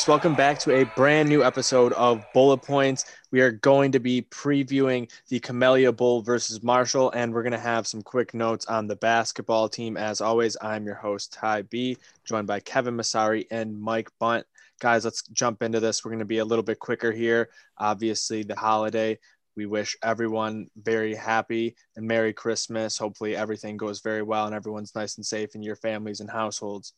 Folks, welcome back to a brand new episode of Bullet Points. We are going to be previewing the Camellia Bowl versus Marshall, and we're going to have some quick notes on the basketball team. As always, I'm your host, Ty B, joined by Kevin Masari and Mike Bunt. Guys, let's jump into this. We're going to be a little bit quicker here. Obviously, the holiday. We wish everyone very happy and Merry Christmas. Hopefully, everything goes very well and everyone's nice and safe in your families and households.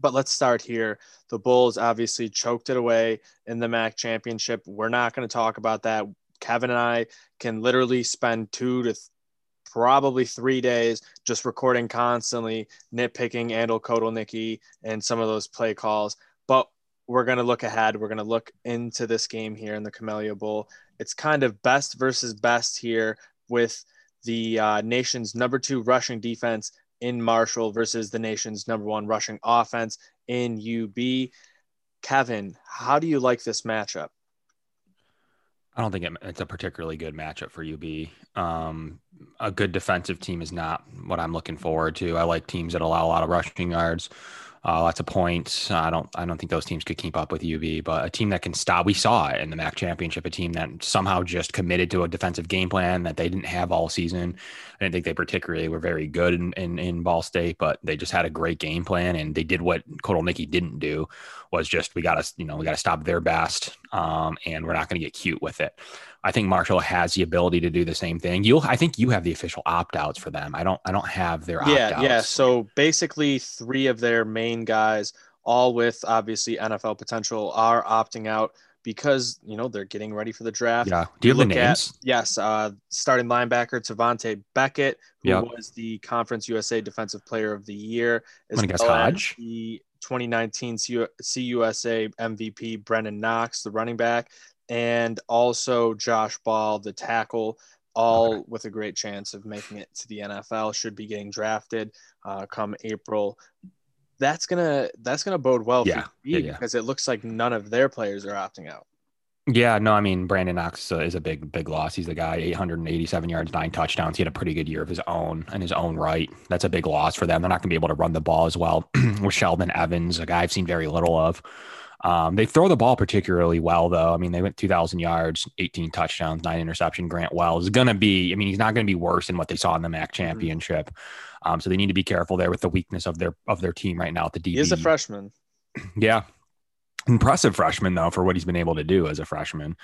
But let's start here. The Bulls obviously choked it away in the MAC championship. We're not going to talk about that. Kevin and I can literally spend two to th- probably three days just recording constantly, nitpicking Andel Kotelnicki and some of those play calls. But we're going to look ahead. We're going to look into this game here in the Camellia Bowl. It's kind of best versus best here with the uh, nation's number two rushing defense in Marshall versus the nation's number one rushing offense in UB. Kevin, how do you like this matchup? I don't think it's a particularly good matchup for UB. Um, a good defensive team is not what I'm looking forward to. I like teams that allow a lot of rushing yards uh, lots of points. I don't I don't think those teams could keep up with UB, but a team that can stop. We saw it in the MAC championship, a team that somehow just committed to a defensive game plan that they didn't have all season. I didn't think they particularly were very good in, in, in Ball State, but they just had a great game plan and they did what Kotelnicki didn't do was just we got to you know we got to stop their best um, and we're not going to get cute with it. I think Marshall has the ability to do the same thing. You'll, I think you have the official opt outs for them. I don't, I don't have their yeah, opt-outs. yeah. So basically, three of their main guys, all with obviously NFL potential, are opting out because you know they're getting ready for the draft. Yeah. Do you, you have the names? At, yes. Uh, starting linebacker Tavante Beckett, who yep. was the Conference USA Defensive Player of the Year, as well Hodge. the 2019 CUSA MVP Brenden Knox, the running back, and also Josh Ball, the tackle, all okay. with a great chance of making it to the NFL. Should be getting drafted uh, come April. That's gonna that's gonna bode well yeah. for yeah, yeah. because it looks like none of their players are opting out. Yeah, no, I mean Brenden Knox uh, is a big, big loss. He's the guy, 887 yards, nine touchdowns. He had a pretty good year of his own in his own right. That's a big loss for them. They're not going to be able to run the ball as well with Sheldon Evans, a guy I've seen very little of. Um, they throw the ball particularly well, though. I mean, they went 2,000 yards, 18 touchdowns, nine interception. Grant Wells is going to be, I mean, he's not going to be worse than what they saw in the MAC mm-hmm. championship. Um, so they need to be careful there with the weakness of their of their team right now at the DB. He is a freshman. Yeah, impressive freshman though for what he's been able to do as a freshman.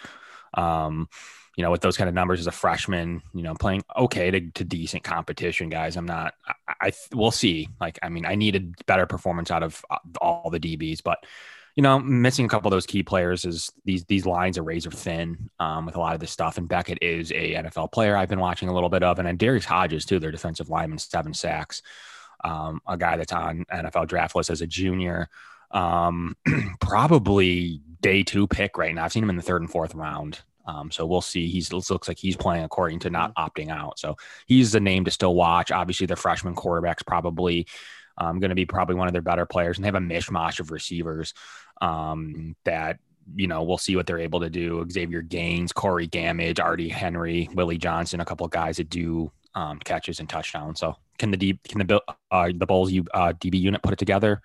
Um, you know, with those kind of numbers as a freshman, you know, playing okay to, to decent competition, guys. I'm not. I, I we'll see. Like, I mean, I needed better performance out of uh, all the DBs, but you know, missing a couple of those key players is these these lines are razor thin um, with a lot of this stuff. And Beckett is a NFL player I've been watching a little bit of, and then Darius Hodges too, their defensive lineman, seven sacks, um, a guy that's on NFL draft list as a junior, um, probably day two pick right now. I've seen him in the third and fourth round. Um, so we'll see. He looks like he's playing according to not mm-hmm. opting out. So he's the name to still watch. Obviously, the freshman quarterback's probably um, going to be probably one of their better players, and they have a mishmash of receivers um, that you know we'll see what they're able to do. Xavier Gaines, Corey Gammage, Artie Henry, Willie Johnson, a couple of guys that do um, catches and touchdowns. So can the D, can the uh, the Bulls uh, DB unit put it together?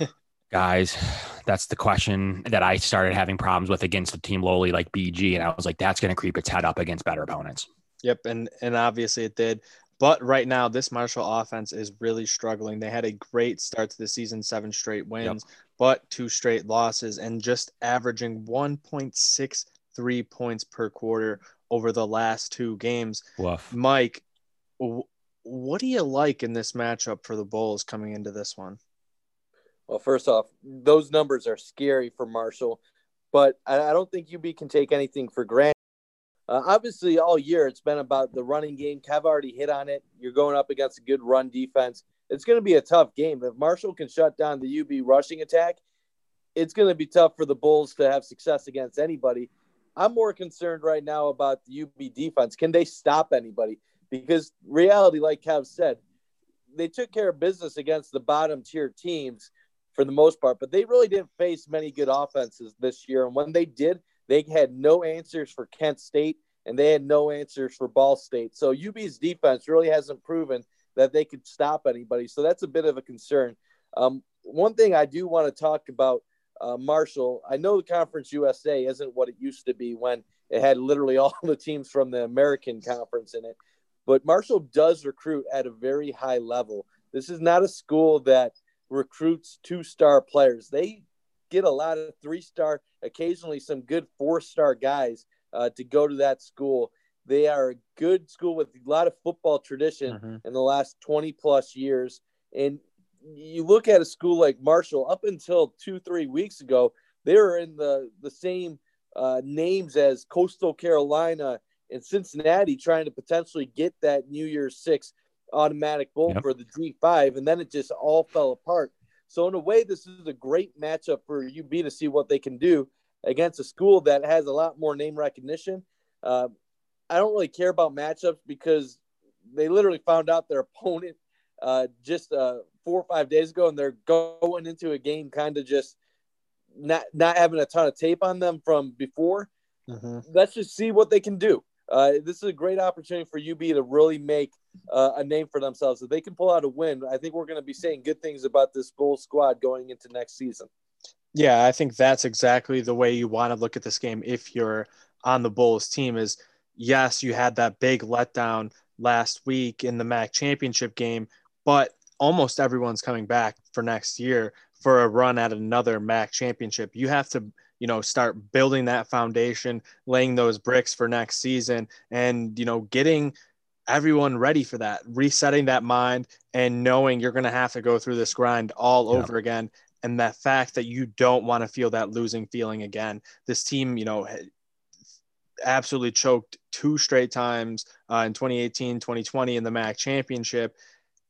Guys, that's the question that I started having problems with against a team lowly like BG, and I was like, that's going to creep its head up against better opponents. Yep, and and obviously it did. But right now, this Marshall offense is really struggling. They had a great start to the season, seven straight wins, yep. But two straight losses, and just averaging 1.63 points per quarter over the last two games. Woof. Mike, what do you like in this matchup for the Bulls coming into this one? Well, first off, those numbers are scary for Marshall, but I don't think UB can take anything for granted. Uh, obviously, all year it's been about the running game. Kev already hit on it. You're going up against a good run defense. It's going to be a tough game. If Marshall can shut down the UB rushing attack, it's going to be tough for the Bulls to have success against anybody. I'm more concerned right now about the UB defense. Can they stop anybody? Because reality, like Kev said, they took care of business against the bottom tier teams for the most part, but they really didn't face many good offenses this year. And when they did, they had no answers for Kent State and they had no answers for Ball State. So UB's defense really hasn't proven that they could stop anybody. So that's a bit of a concern. Um, one thing I do want to talk about uh, Marshall. I know the Conference USA isn't what it used to be when it had literally all the teams from the American Conference in it, but Marshall does recruit at a very high level. This is not a school that recruits two star players. They get a lot of three star, occasionally some good four star guys uh, to go to that school. They are a good school with a lot of football tradition mm-hmm. in the last 20 plus years. And you look at a school like Marshall, up until two, three weeks ago, they were in the, the same uh, names as Coastal Carolina and Cincinnati, trying to potentially get that New Year's Six automatic bowl yep. for the G5. And then it just all fell apart. So, in a way, this is a great matchup for UB to see what they can do against a school that has a lot more name recognition. Uh, I don't really care about matchups because they literally found out their opponent uh, just uh, four or five days ago, and they're going into a game kind of just not not having a ton of tape on them from before. Mm-hmm. Let's just see what they can do. Uh, this is a great opportunity for UB to really make uh, a name for themselves. If they can pull out a win, I think we're going to be saying good things about this Bull squad going into next season. Yeah, I think that's exactly the way you want to look at this game if you're on the Bulls team is yes, you had that big letdown last week in the MAC championship game, but almost everyone's coming back for next year for a run at another MAC championship. You have to, you know, start building that foundation, laying those bricks for next season and, you know, getting everyone ready for that, resetting that mind and knowing you're going to have to go through this grind all yeah. over again and that fact that you don't want to feel that losing feeling again. This team, you know, absolutely choked two straight times uh, in 2018, 2020 in the MAC championship.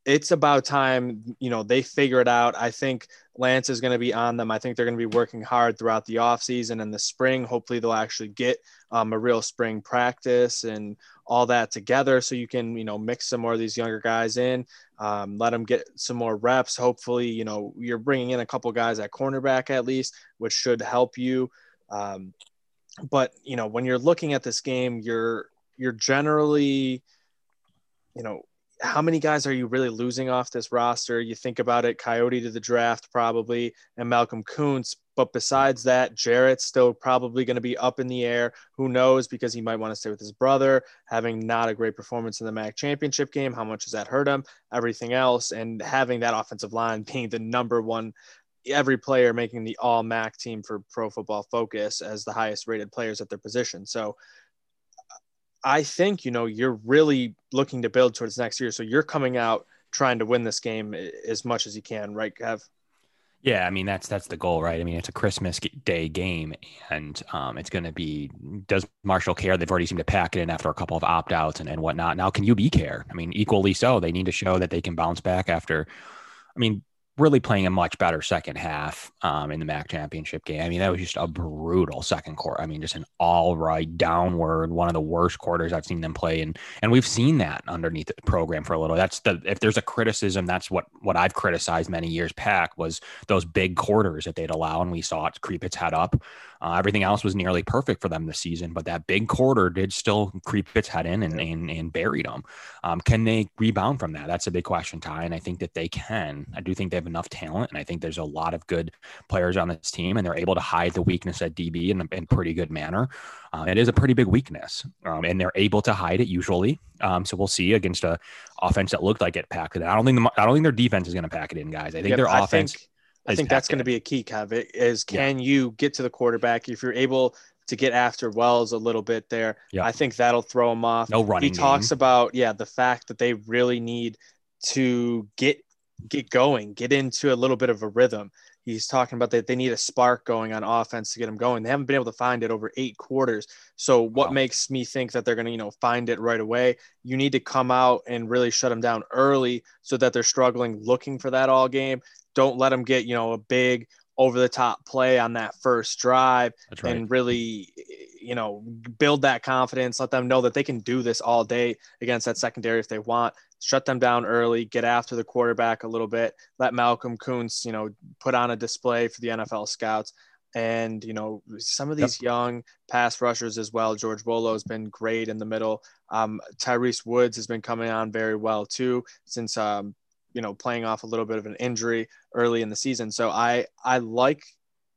It's about time, you know, they figure it out. I think Lance is going to be on them. I think they're going to be working hard throughout the offseason and the spring. Hopefully, they'll actually get um, a real spring practice and all that together so you can, you know, mix some more of these younger guys in, um, let them get some more reps. Hopefully, you know, you're bringing in a couple guys at cornerback at least, which should help you. Um, but you know when you're looking at this game you're you're generally you know how many guys are you really losing off this roster? You think about it coyote to the draft probably and malcolm Koonce but besides that jarrett's still probably going to be up in the air. Who knows? Because he might want to stay with his brother having not a great performance in the mac championship game. How much does that hurt him? Everything else and having that offensive line being the number one every player making the all MAC team for Pro Football Focus as the highest rated players at their position. So I think, you know, you're really looking to build towards next year. So you're coming out trying to win this game as much as you can, right, Kev? Yeah, I mean that's that's the goal, right? I mean it's a Christmas Day game, and um, it's going to be. Does Marshall care? They've already seemed to pack it in after a couple of opt outs and, and whatnot. Now, can UB care? I mean, equally so. They need to show that they can bounce back after. I mean, really playing a much better second half um, in the MAC championship game. I mean, that was just a brutal second quarter. I mean, just an all right downward, one of the worst quarters I've seen them play. And and we've seen that underneath the program for a little. That's the if there's a criticism, that's what what I've criticized many years back was those big quarters that they'd allow, and we saw it creep its head up. Uh, everything else was nearly perfect for them this season, but that big quarter did still creep its head in and, and, and buried them. Um, can they rebound from that? That's a big question, Ty. And I think that they can. I do think they have enough talent, and I think there's a lot of good players on this team, and they're able to hide the weakness at DB in a in pretty good manner. Uh, it is a pretty big weakness, um, and they're able to hide it usually. Um, so we'll see against a offense that looked like it packed it. I don't think the, I don't think their defense is going to pack it in, guys. I think yep, their I offense. Think- I think that's going to be a key, Kev. Is can yeah. you get to the quarterback if you're able to get after Wells a little bit there? Yeah. I think that'll throw him off. No running. He talks about yeah the fact that they really need to get get going, get into a little bit of a rhythm. He's talking about that they need a spark going on offense to get them going. They haven't been able to find it over eight quarters. So what wow. makes me think that they're going to, you know, find it right away? You need to come out and really shut them down early so that they're struggling looking for that all game. Don't let them get, you know, a big over the top play on that first drive right. and really, you know, build that confidence. Let them know that they can do this all day against that secondary if they want. Shut them down early, get after the quarterback a little bit, let Malcolm Koonce, you know, put on a display for the NFL scouts. And, you know, some of these yep. young pass rushers as well. George Bolo has been great in the middle. Um, Tyrese Woods has been coming on very well too since um, you know playing off a little bit of an injury early in the season. So I I like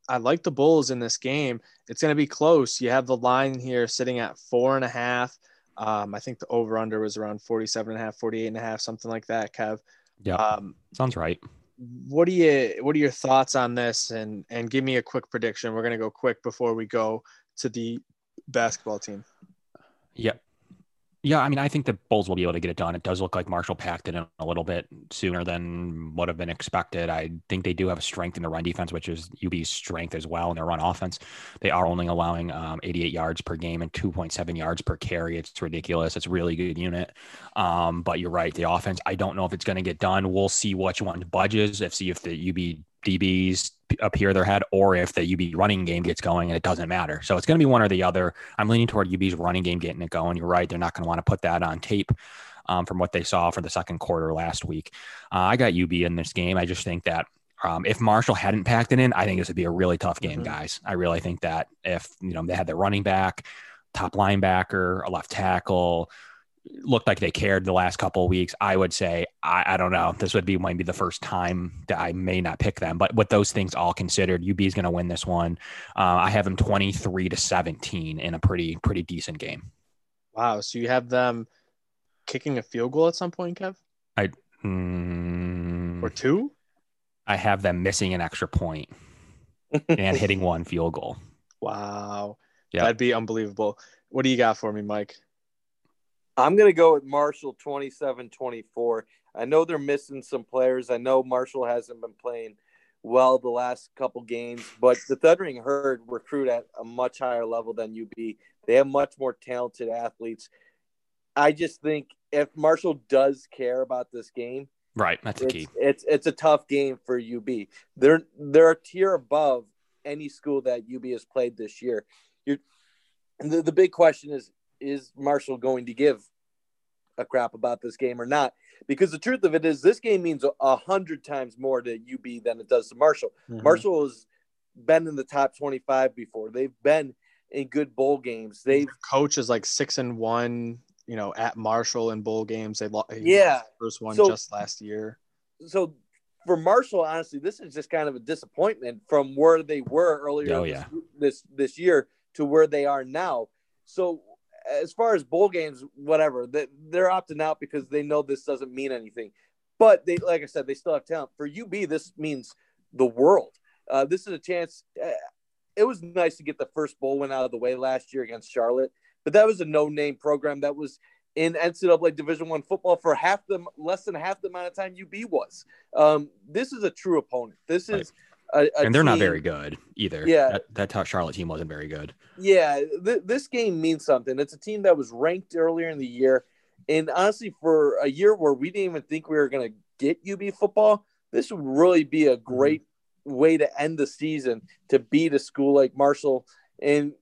I like the Bulls in this game. It's going to be close. You have the line here sitting at four and a half. Um, I think the over under was around 47 and a half, 48 and a half, something like that, Kev. Yeah. Um, sounds right. What do you what are your thoughts on this and and give me a quick prediction. We're going to go quick before we go to the basketball team. Yeah. Yeah, I mean, I think the Bulls will be able to get it done. It does look like Marshall packed it in a little bit sooner than would have been expected. I think they do have a strength in the run defense, which is UB's strength as well in their run offense. They are only allowing um, 88 yards per game and 2.7 yards per carry. It's ridiculous. It's a really good unit. Um, but you're right, the offense. I don't know if it's going to get done. We'll see which one budges. If see if the UB DBs appear their head or if the UB running game gets going and it doesn't matter. So it's going to be one or the other. I'm leaning toward UB's running game getting it going. You're right. They're not going to want to put that on tape um, from what they saw for the second quarter last week. Uh, I got UB in this game. I just think that um, if Marshall hadn't packed it in, I think this would be a really tough game, mm-hmm. guys. I really think that if you know they had their running back, top linebacker, a left tackle, looked like they cared the last couple of weeks. I would say I, I don't know. This would be might be the first time that I may not pick them. But with those things all considered, UB is going to win this one. Uh, I have them twenty three to seventeen in a pretty pretty decent game. Wow. So you have them kicking a field goal at some point, Kev? I mm, or two. I have them missing an extra point and hitting one field goal. Wow. Yeah, that'd be unbelievable. What do you got for me, Mike? I'm going to go with Marshall 27 24. I know they're missing some players. I know Marshall hasn't been playing well the last couple games, but the Thundering Herd recruit at a much higher level than UB. They have much more talented athletes. I just think if Marshall does care about this game, right, that's key. It's it's a tough game for UB. They're they're a tier above any school that UB has played this year. You're the, the big question is is Marshall going to give a crap about this game or not? Because the truth of it is, this game means a hundred times more to UB than it does to Marshall. Mm-hmm. Marshall has been in the top twenty-five before. They've been in good bowl games. They've coach is like six and one. You know, at Marshall in bowl games, they lost. Yeah, first one so, just last year. So for Marshall, honestly, this is just kind of a disappointment from where they were earlier oh, yeah. this, this this year to where they are now. So as far as bowl games, whatever, they, they're opting out because they know this doesn't mean anything. But they, like I said, they still have talent. For UB, this means the world. Uh, this is a chance. Uh, it was nice to get the first bowl win out of the way last year against Charlotte, but that was a no-name program that was in NCAA Division One football for half the less than half the amount of time UB was. Um, this is a true opponent. This is. A and they're team, not very good either. Yeah, that, that Charlotte team wasn't very good. Yeah, th- this game means something. It's a team that was ranked earlier in the year, and honestly, for a year where we didn't even think we were going to get UB football, this would really be a mm-hmm. great mm-hmm. way to end the season to beat a school like Marshall. And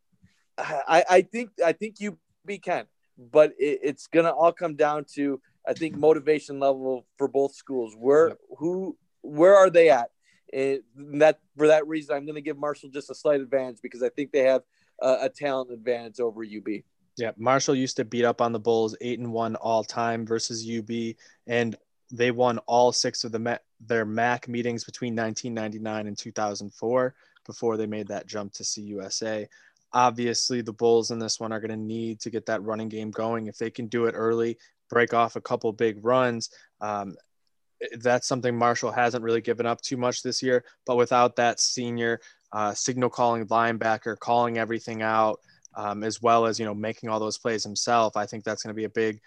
I, I think I think UB can, but it, it's going to all come down to I think motivation level for both schools. Where yep. who where are they at? And that for that reason, I'm going to give Marshall just a slight advantage because I think they have a, a talent advantage over UB. Yeah, Marshall used to beat up on the Bulls eight and one all time versus UB, and they won all six of the their MAC meetings between 1999 and 2004 before they made that jump to CUSA. Obviously, the Bulls in this one are going to need to get that running game going. If they can do it early, break off a couple big runs, um, that's something Marshall hasn't really given up too much this year. But without that senior uh, signal calling linebacker, calling everything out, um, as well as you know making all those plays himself, I think that's going to be a big,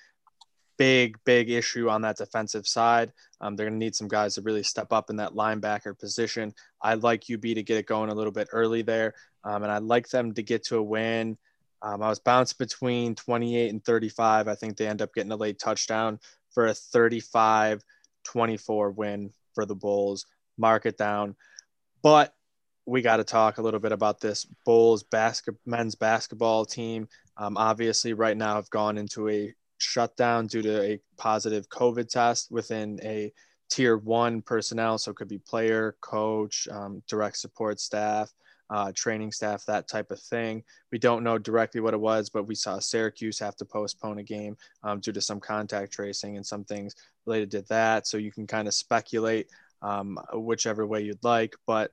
big, big issue on that defensive side. Um, they're going to need some guys to really step up in that linebacker position. I'd like UB to get it going a little bit early there, um, and I'd like them to get to a win. Um, I was bounced between 28 and 35. I think they end up getting a late touchdown for a 35 24 win for the Bulls. Mark it down. But we got to talk a little bit about this Bulls basket, men's basketball team. Um, obviously, right now have gone into a shutdown due to a positive COVID test within a tier one personnel. So it could be player, coach, um, direct support staff, uh, training staff, that type of thing. We don't know directly what it was, but we saw Syracuse have to postpone a game um, due to some contact tracing and some things related to that. So you can kind of speculate um, whichever way you'd like. But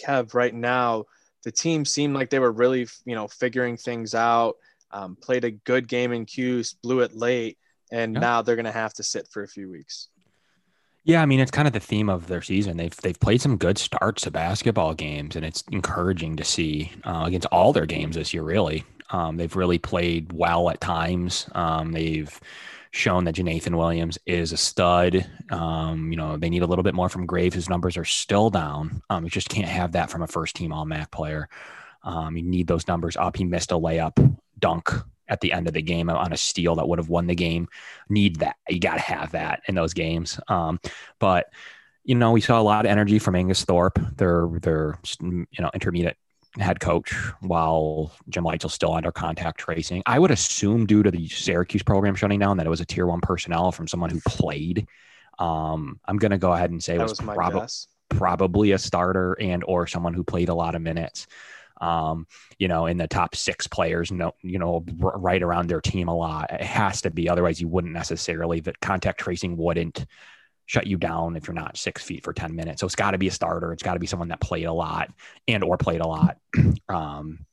Kev, right now, the team seemed like they were really, you know, figuring things out. Um, played a good game in Q's, blew it late, and yeah. now they're going to have to sit for a few weeks. Yeah, I mean it's kind of the theme of their season. They've they've played some good starts to basketball games, and it's encouraging to see uh, against all their games this year. Really, um, they've really played well at times. Um, they've shown that Jeenathan Williams is a stud. Um, you know, they need a little bit more from Graves. His numbers are still down. Um, you just can't have that from a first team All MAC player. Um, you need those numbers up. He missed a layup dunk at the end of the game on a steal that would have won the game. Need that. You got to have that in those games. Um, but you know, we saw a lot of energy from Angus Thorpe, their their you know intermediate head coach, while Jim Whitesell's still under contact tracing. I would assume due to the Syracuse program shutting down that it was a tier one personnel from someone who played. Um, I'm going to go ahead and say that it was, was prob- probably a starter and or someone who played a lot of minutes um, you know, in the top six players, no, you know, right around their team a lot. It has to be, otherwise you wouldn't necessarily. That contact tracing wouldn't shut you down if you're not six feet for ten minutes. So it's got to be a starter. It's got to be someone that played a lot and or played a lot. um,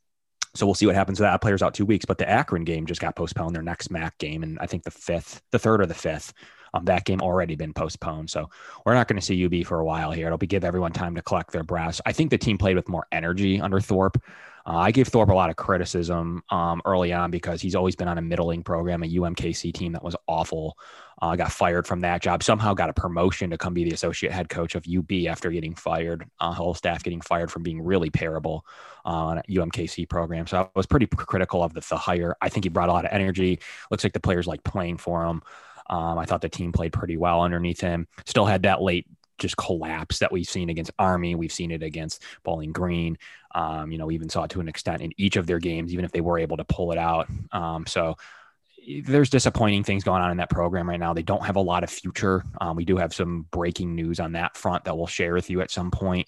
so we'll see what happens to that. Players out two weeks, but the Akron game just got postponed. Their next MAC game, and I think the fifth, the third or the fifth. Um, that game already been postponed, so we're not going to see UB for a while here. It'll be give everyone time to collect their breaths. I think the team played with more energy under Thorpe. Uh, I gave Thorpe a lot of criticism um, early on because he's always been on a middling program, a UMKC team that was awful. Uh, got fired from that job. Somehow got a promotion to come be the associate head coach of UB after getting fired. Uh, whole staff getting fired from being really terrible uh, on UMKC program. So I was pretty critical of the, the hire. I think he brought a lot of energy. Looks like the players like playing for him. Um, I thought the team played pretty well underneath him. Still had that late just collapse that we've seen against Army. We've seen it against Bowling Green. Um, you know, even saw it to an extent in each of their games, even if they were able to pull it out. Um, so there's disappointing things going on in that program right now. They don't have a lot of future. Um, we do have some breaking news on that front that we'll share with you at some point.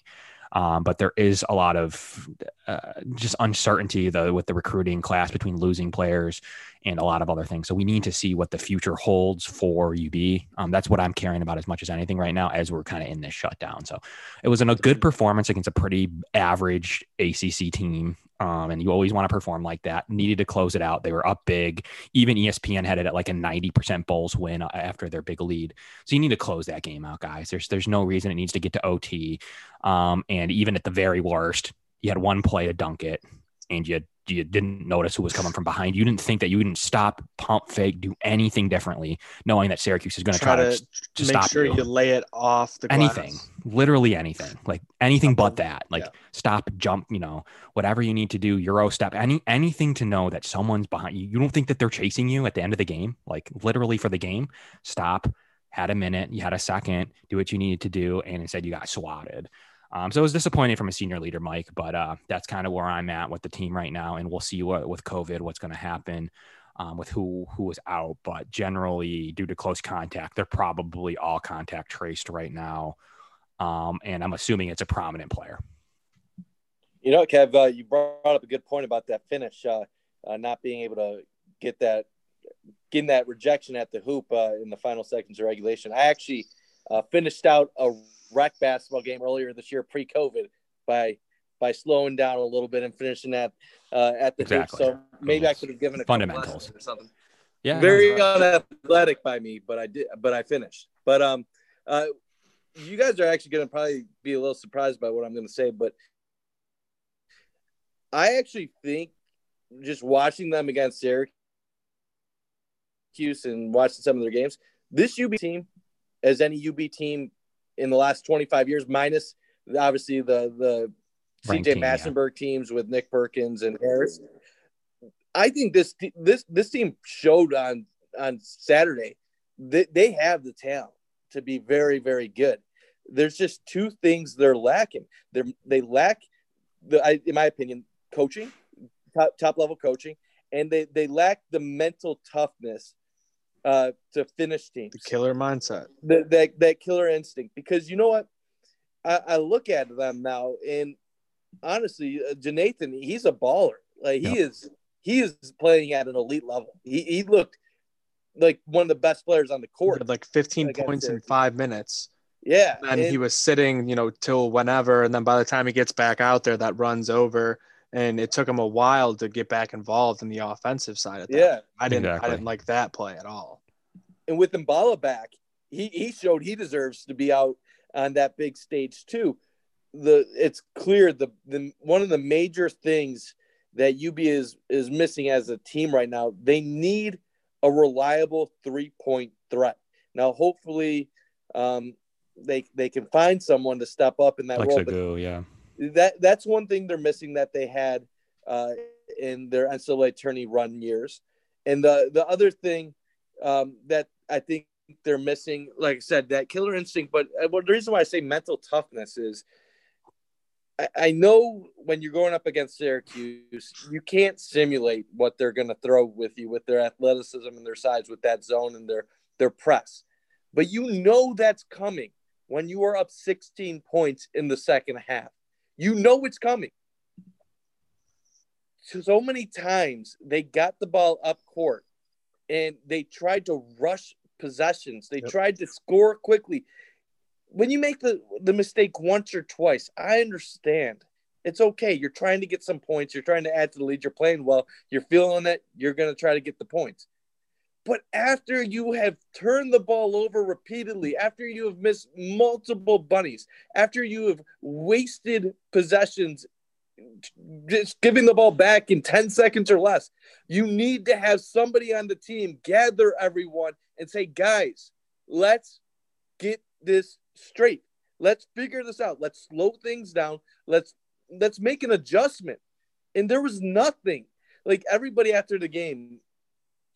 Um, but there is a lot of uh, just uncertainty though with the recruiting class between losing players and a lot of other things. So we need to see what the future holds for UB. Um, that's what I'm caring about as much as anything right now, as we're kind of in this shutdown. So it was a good performance against a pretty average ACC team. Um, and you always want to perform like that. Needed to close it out. They were up big. Even ESPN had it at like a 90% Bulls win after their big lead. So you need to close that game out, guys. There's there's no reason it needs to get to OT. Um, and even at the very worst, you had one play to dunk it, and you you didn't notice who was coming from behind. You didn't think that you didn't stop, pump, fake, do anything differently, knowing that Syracuse is going to try to, to make stop sure you. you lay it off the anything, glass. literally anything, like anything but that. Like Yeah. stop, jump, you know, whatever you need to do, Euro step, any anything to know that someone's behind you. You don't think that they're chasing you at the end of the game, like literally for the game. Stop. Had a minute, you had a second, do what you needed to do, and instead you got swatted. Um, so it was disappointing from a senior leader, Mike, but uh, that's kind of where I'm at with the team right now, and we'll see what with COVID what's going to happen um, with who who is out. But generally, due to close contact, they're probably all contact traced right now, um, and I'm assuming it's a prominent player. You know, Kev, uh, you brought up a good point about that finish, uh, uh, not being able to get that, getting that rejection at the hoop uh, in the final seconds of regulation. I actually uh, finished out a rec basketball game earlier this year, pre-COVID, by by slowing down a little bit and finishing that uh, at the Exactly. So maybe I could have given a Fundamentals. or something. Yeah, Very unathletic by me, but I did, but I finished. But um, uh, you guys are actually going to probably be a little surprised by what I'm going to say, but I actually think just watching them against Syracuse and watching some of their games, this UB team, as any UB team in the last 25 years, minus obviously the the CJ team, yeah. Massinburg teams with Nick Perkins and Harris. I think this this this team showed on on Saturday that they have the talent to be very very good. There's just two things they're lacking. They they lack the I, in my opinion coaching, top top level coaching, and they they lack the mental toughness uh, to finish teams The killer mindset. that that, that killer instinct because you know what I, I look at them now and honestly uh, Jeenathan he's a baller like he is he is playing at an elite level he, he looked like one of the best players on the He court had like 15 Against points in five minutes. Yeah. And, and he was sitting, you know, till whenever. And then by the time he gets back out there, that runs over. And it took him a while to get back involved in the offensive side of that. Yeah. I didn't Exactly. I didn't like that play at all. And with Mballa back, he, he showed he deserves to be out on that big stage too. The it's clear the, the one of the major things that UB is is missing as a team right now. They need a reliable three point threat. Now, hopefully, um, they they can find someone to step up in that Like role. Segu, yeah. That that's one thing they're missing that they had uh, in their NCAA tourney run years. And the the other thing um, that I think they're missing, like I said, that killer instinct. But uh, well, the reason why I say mental toughness is I, I know when you're going up against Syracuse, you can't simulate what they're going to throw with you with their athleticism and their size, with that zone and their their press. But you know that's coming when you are up 16 points in the second half. You know it's coming. So, many times they got the ball up court and they tried to rush possessions. They Yep. tried to score quickly. When you make the, the mistake once or twice, I understand. It's okay. You're trying to get some points. You're trying to add to the lead. You're playing well. You're feeling it. You're going to try to get the points. But after you have turned the ball over repeatedly, after you have missed multiple bunnies, after you have wasted possessions, just giving the ball back in 10 seconds or less, you need to have somebody on the team gather everyone and say, guys, let's get this straight. Let's figure this out. Let's slow things down. Let's let's make an adjustment. And there was nothing. Like everybody after the game,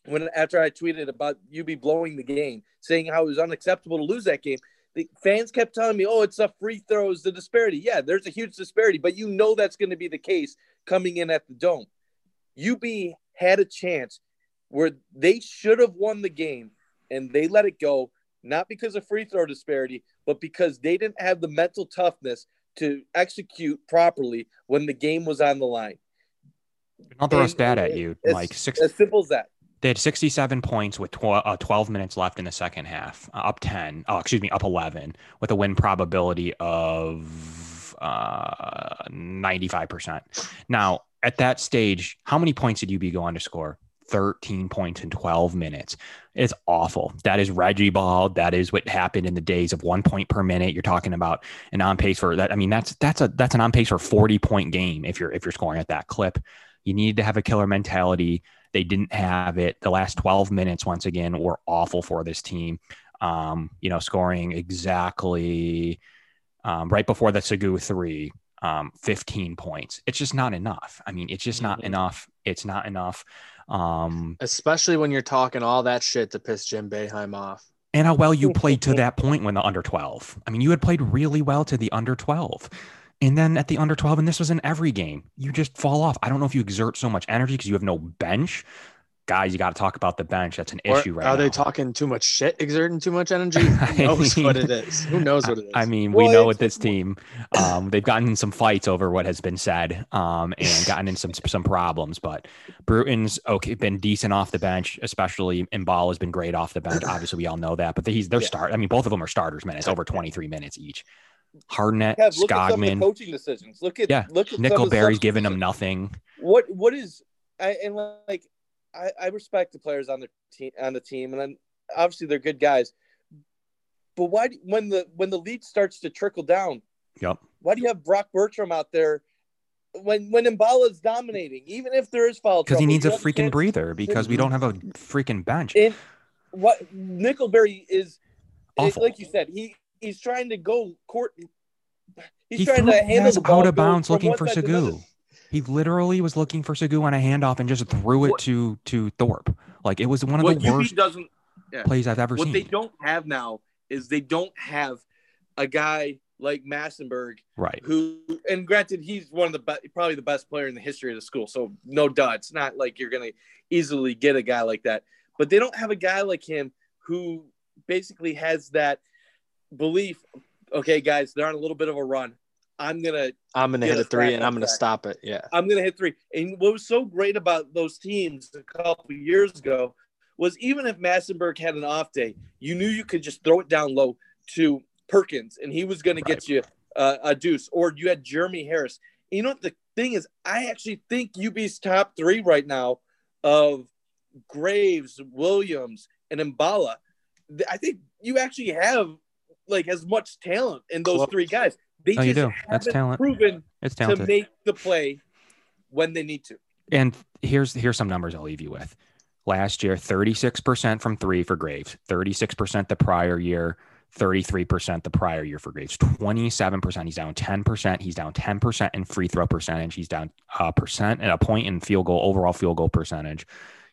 when after I tweeted about UB blowing the game, saying how it was unacceptable to lose that game, the fans kept telling me, "Oh, it's a free throws, the disparity." Yeah, there's a huge disparity, but you know that's going to be the case coming in at the dome. UB had a chance where they should have won the game, and they let it go, not because of free throw disparity, but because they didn't have the mental toughness to execute properly when the game was on the line. I'll throw a stat at you, Mike. Six, As simple as that. They had 67 points with tw- uh, 12 minutes left in the second half, uh, up 10. Oh, excuse me, up 11, with a win probability of uh, 95%. Now, at that stage, how many points did UB go on to score? 13 points in 12 minutes. It's awful. That is Reggie ball. That is what happened in the days of one point per minute. You're talking about an on pace for that. I mean, that's that's a that's an on pace for 40 point game if you're if you're scoring at that clip. You need to have a killer mentality. They didn't have it. The last 12 minutes, once again, were awful for this team. Um, you know, scoring exactly um, right before the Segu three, um, 15 points. It's just not enough. I mean, it's just not Mhm. enough. It's not enough. Um, Especially when you're talking all that shit to piss Jim Boeheim off. and how well you played to that point when the under 12. I mean, you had played really well to the under 12. And then at the under 12, and this was in every game, you just fall off. I don't know if you exert so much energy because you have no bench. Guys, you got to talk about the bench. That's an Or issue right are now. they talking too much shit, exerting too much energy? Who knows what it is? Who knows what it is? I mean, Well, we know with this team, um, they've gotten in some fights over what has been said, um, and gotten in some some problems. But Bruton's okay, been decent off the bench, especially Mbal has been great off the bench. Obviously, we all know that. But he's their Yeah. start. I mean, both of them are starters minutes, over twenty three minutes each. Hardnett, Kev, look at the Skogman, coaching decisions. Look at Yeah, look at Nickelberry's giving them nothing. what what is I and like I, I respect the players on the team on the team and then obviously they're good guys. But why do- when the when the lead starts to trickle down, Yep. why do you have Brock Bertram out there when when Mballa is dominating, even if there is foul Because he needs a freaking breather because we don't have a freaking bench. And what Nickelberry is, Awful. like you said, he he's trying to go court. He's He trying threw to his handle the ball, out of bounds looking for side. Segu. He literally was looking for Segu on a handoff and just threw it to to Thorpe. Like it was one of What the UB worst doesn't plays I've ever what seen. What they don't have now is they don't have a guy like Massinburg right. who and granted he's one of the best probably the best player in the history of the school so no duh it's not like you're gonna easily get a guy like that but they don't have a guy like him who basically has that belief okay guys they're on a little bit of a run i'm gonna I'm gonna hit a three and I'm gonna stop it. Yeah. I'm to hit three. And what was so great about those teams a couple years ago was even if Massinburg had an off day, you knew you could just throw it down low to Perkins and he was going right. get you uh, a deuce, or you had Jeremy Harris. You know what the thing is? I actually think UB's top three right now of Graves, Williams, and Mballa. I think you actually have like as much talent in those Close. three guys. They oh, just you do. That's talent. proven it's to make the play when they need to. And here's here's some numbers I'll leave you with. Last year, 36% from three for Graves, 36% the prior year, 33% the prior year for Graves, 27%. He's down 10%. He's down 10% in free throw percentage. He's down a percent and a point in field goal, overall field goal percentage.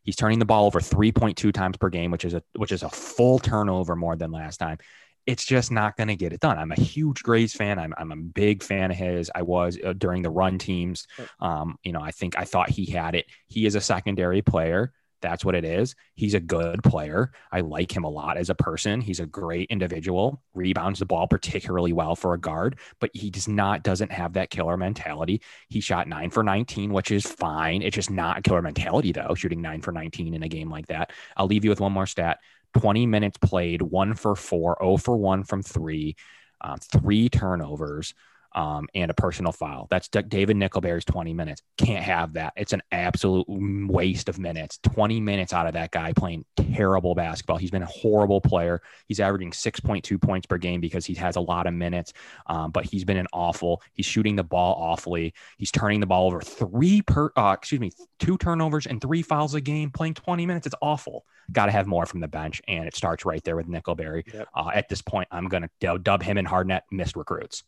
He's turning the ball over 3.2 times per game, which is a which is a full turnover more than last time. It's just not going to get it done. I'm a huge Graves fan. I'm, I'm a big fan of his. I was uh, during the run teams. Um, you know, I think I thought he had it. He is a secondary player. That's what it is. He's a good player. I like him a lot as a person. He's a great individual, rebounds the ball particularly well for a guard, but he does not doesn't have that killer mentality. He shot 9 for 19, which is fine. It's just not a killer mentality though, shooting 9 for 19 in a game like that. I'll leave you with one more stat. 20 minutes played, 1 for 4, 0 for 1 from 3, um, 3 turnovers um, and a personal file. That's David Nickelberry's 20 minutes. Can't have that. It's an absolute waste of minutes. 20 minutes out of that guy playing terrible basketball. He's been a horrible player. He's averaging 6.2 points per game because he has a lot of minutes, um, but he's been an awful. He's shooting the ball awfully. He's turning the ball over three per, uh, excuse me, two turnovers and three fouls a game, playing 20 minutes. It's awful. Got to have more from the bench, and it starts right there with Nickelberry. Yep. Uh, at this point, I'm going to dub him and Hardnett missed recruits.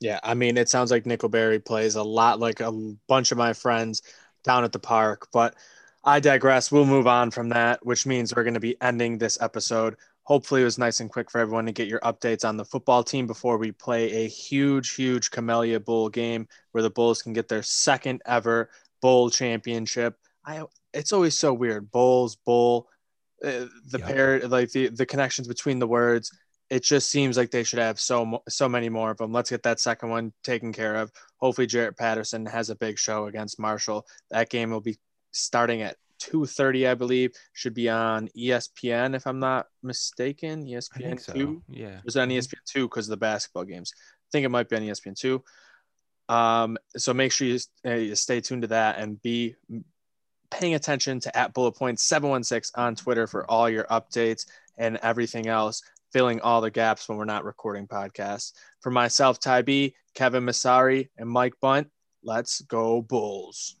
Yeah, I mean, it sounds like Nickelberry plays a lot like a bunch of my friends down at the park, but I digress. We'll move on from that, which means we're going to be ending this episode. Hopefully, it was nice and quick for everyone to get your updates on the football team before we play a huge, huge Camellia Bowl game where the Bulls can get their second ever bowl championship. I it's always so weird. Bulls, bowl, uh, the yep. pair, like the the connections between the words it just seems like they should have so so many more of them. Let's get that second one taken care of. Hopefully, Jaret Patterson has a big show against Marshall. That game will be starting at 2:30, I believe. Should be on ESPN if I'm not mistaken. ESPN so. two. Yeah, it was on mm-hmm. ESPN two because of the basketball games. I think it might be on ESPN two. Um, so make sure you, uh, you stay tuned to that and be paying attention to at bullet 716 on Twitter for all your updates and everything else filling all the gaps when we're not recording podcasts. For myself, Ty B, Kevin Masari, and Mike Bunt, let's go Bulls.